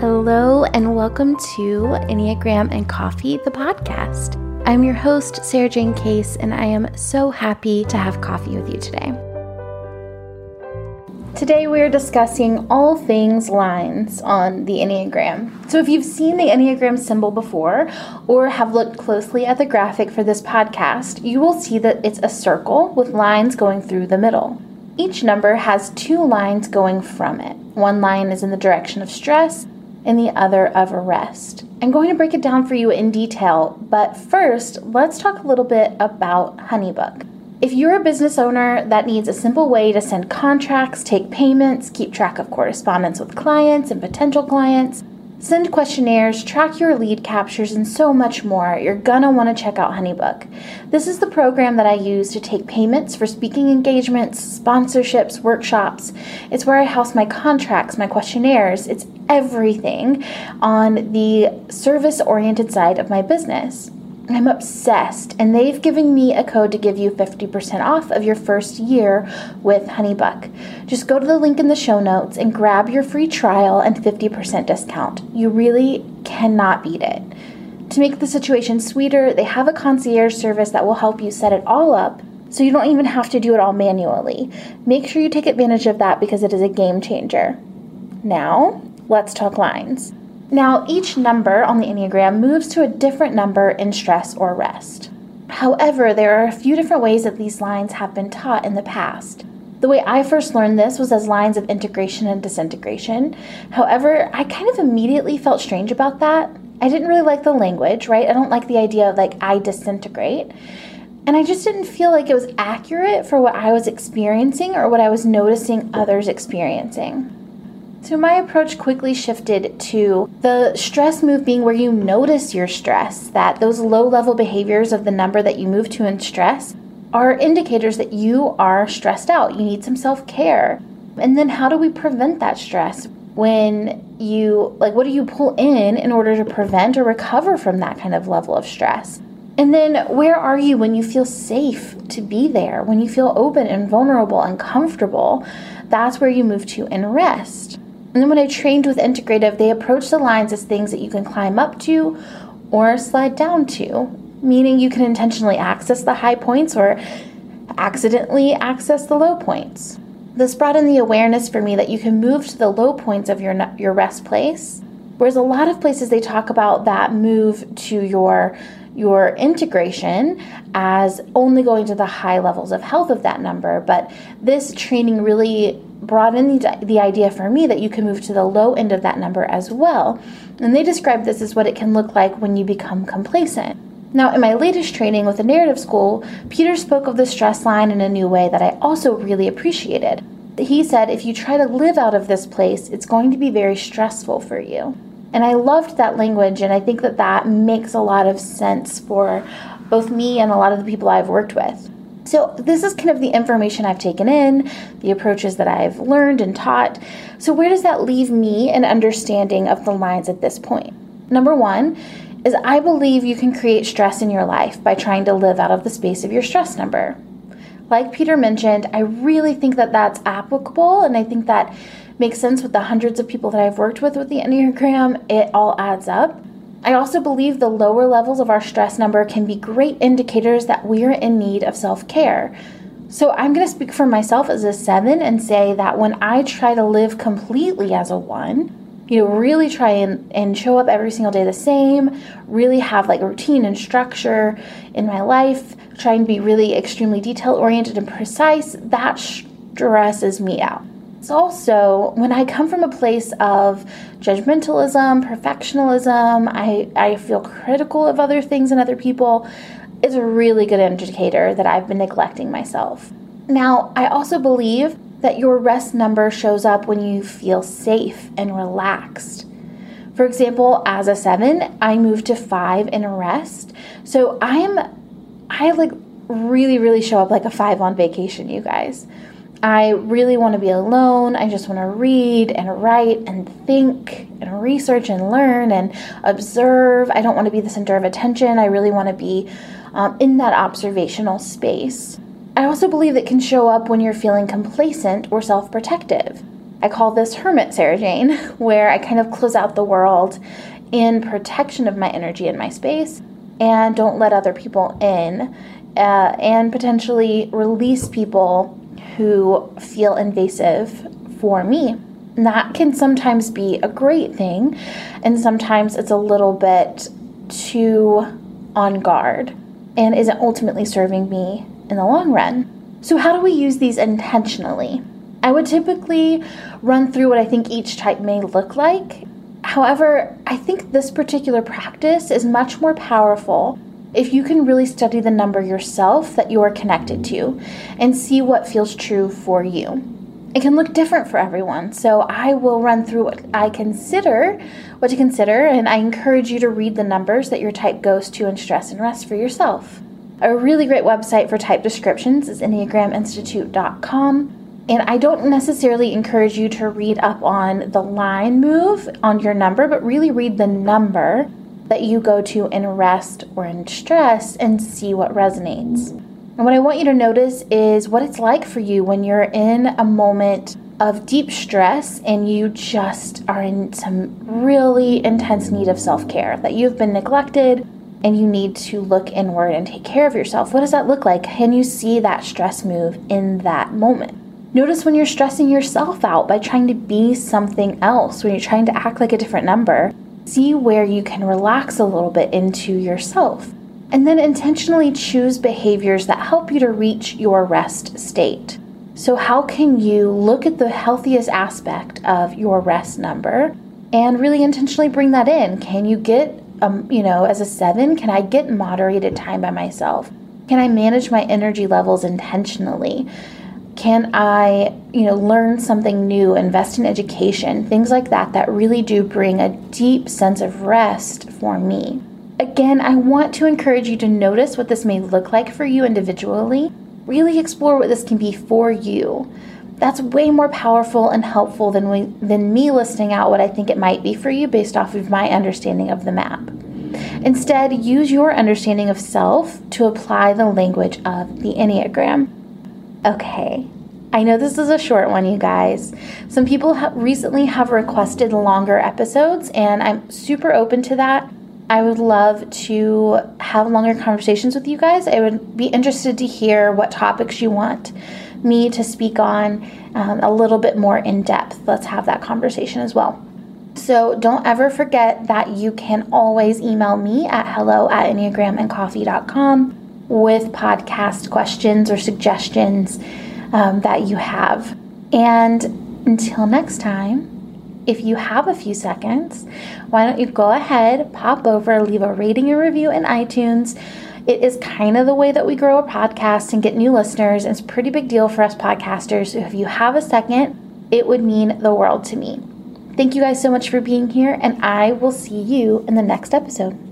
Hello, and welcome to Enneagram and Coffee, the podcast. I'm your host, Sarajane Case, and I am so happy to have coffee with you today. Today, we are discussing all things lines on the Enneagram. So, if you've seen the Enneagram symbol before or have looked closely at the graphic for this podcast, you will see that it's a circle with lines going through the middle. Each number has two lines going from it. One line is in the direction of stress, and the other of rest. I'm going to break it down for you in detail, but first, let's talk a little bit about Honeybook. If you're a business owner that needs a simple way to send contracts, take payments, keep track of correspondence with clients and potential clients, send questionnaires, track your lead captures, and so much more, you're gonna wanna check out Honeybook. This is the program that I use to take payments for speaking engagements, sponsorships, workshops. It's where I house my contracts, my questionnaires. It's everything on the service oriented side of my business. I'm obsessed, and they've given me a code to give you 50% off of your first year with Honeybook. Just go to the link in the show notes and grab your free trial and 50% discount. You really cannot beat it. To make the situation sweeter, they have a concierge service that will help you set it all up so you don't even have to do it all manually. Make sure you take advantage of that because it is a game changer. Now, let's talk lines. Now, each number on the Enneagram moves to a different number in stress or rest. However, there are a few different ways that these lines have been taught in the past. The way I first learned this was as lines of integration and disintegration. However, I kind of immediately felt strange about that. I didn't really like the language, right? I don't like the idea of like I disintegrate. And I just didn't feel like it was accurate for what I was experiencing or what I was noticing others experiencing. So my approach quickly shifted to the stress move being where you notice your stress, that those low level behaviors of the number that you move to in stress are indicators that you are stressed out. You need some self care. And then how do we prevent that stress? When you, like, what do you pull in in order to prevent or recover from that kind of level of stress? And then where are you when you feel safe to be there, when you feel open and vulnerable and comfortable? That's where you move to in rest. And then when I trained with integrative, they approach the lines as things that you can climb up to or slide down to, meaning you can intentionally access the high points or accidentally access the low points. This brought in the awareness for me that you can move to the low points of your your rest place, whereas a lot of places they talk about that move to your your integration as only going to the high levels of health of that number. But this training really brought in the, the idea for me that you can move to the low end of that number as well. And they describe this as what it can look like when you become complacent. Now, in my latest training with the narrative school, Peter spoke of the stress line in a new way that I also really appreciated. He said, if you try to live out of this place, it's going to be very stressful for you. And I loved that language, and I think that that makes a lot of sense for both me and a lot of the people I've worked with. So, this is kind of the information I've taken in, the approaches that I've learned and taught. So, where does that leave me in understanding of the lines at this point? Number one is I believe you can create stress in your life by trying to live out of the space of your stress number. Like Peter mentioned, I really think that that's applicable, and I think that makes sense with the hundreds of people that I've worked with with the Enneagram. It all adds up. I also believe the lower levels of our stress number can be great indicators that we're in need of self care. So I'm going to speak for myself as a seven and say that when I try to live completely as a one, you know, really try and, and show up every single day the same, really have like routine and structure in my life, try and be really extremely detail oriented and precise, that stresses me out. It's also when I come from a place of judgmentalism, perfectionism, I, I feel critical of other things and other people, is a really good indicator that I've been neglecting myself. Now, I also believe that your rest number shows up when you feel safe and relaxed. For example, as a seven, I moved to five in rest. So I'm, I like really, really show up like a five on vacation, you guys. I really want to be alone. I just want to read and write and think and research and learn and observe. I don't want to be the center of attention. I really want to be um, in that observational space. I also believe it can show up when you're feeling complacent or self protective. I call this Hermit Sarajane, where I kind of close out the world in protection of my energy and my space and don't let other people in uh, and potentially release people who feel invasive for me. And that can sometimes be a great thing, and sometimes it's a little bit too on guard and isn't ultimately serving me in the long run. So, how do we use these intentionally? I would typically run through what I think each type may look like. However, I think this particular practice is much more powerful if you can really study the number yourself that you are connected to and see what feels true for you. It can look different for everyone, so I will run through what I consider, what to consider, and I encourage you to read the numbers that your type goes to in stress and rest for yourself. A really great website for type descriptions is EnneagramInstitute.com. And I don't necessarily encourage you to read up on the line move on your number, but really read the number that you go to in rest or in stress and see what resonates. And what I want you to notice is what it's like for you when you're in a moment of deep stress and you just are in some really intense need of self care, that you've been neglected and you need to look inward and take care of yourself. What does that look like? Can you see that stress move in that moment? Notice when you're stressing yourself out by trying to be something else, when you're trying to act like a different number. See where you can relax a little bit into yourself. And then intentionally choose behaviors that help you to reach your rest state. So, how can you look at the healthiest aspect of your rest number and really intentionally bring that in? Can you get, um, you know, as a seven, can I get moderated time by myself? Can I manage my energy levels intentionally? Can I, you know, learn something new, invest in education, things like that that really do bring a deep sense of rest for me. Again, I want to encourage you to notice what this may look like for you individually. Really explore what this can be for you. That's way more powerful and helpful than we, than me listing out what I think it might be for you based off of my understanding of the map. Instead, use your understanding of self to apply the language of the Enneagram. Okay, I know this is a short one, you guys. Some people have recently have requested longer episodes, and I'm super open to that. I would love to have longer conversations with you guys. I would be interested to hear what topics you want me to speak on um, a little bit more in depth. Let's have that conversation as well. So don't ever forget that you can always email me at hello at enneagramandcoffee.com with podcast questions or suggestions um, that you have. And until next time, if you have a few seconds, why don't you go ahead, pop over, leave a rating and review in iTunes. It is kind of the way that we grow a podcast and get new listeners. It's a pretty big deal for us podcasters. So if you have a second, it would mean the world to me. Thank you guys so much for being here, and I will see you in the next episode.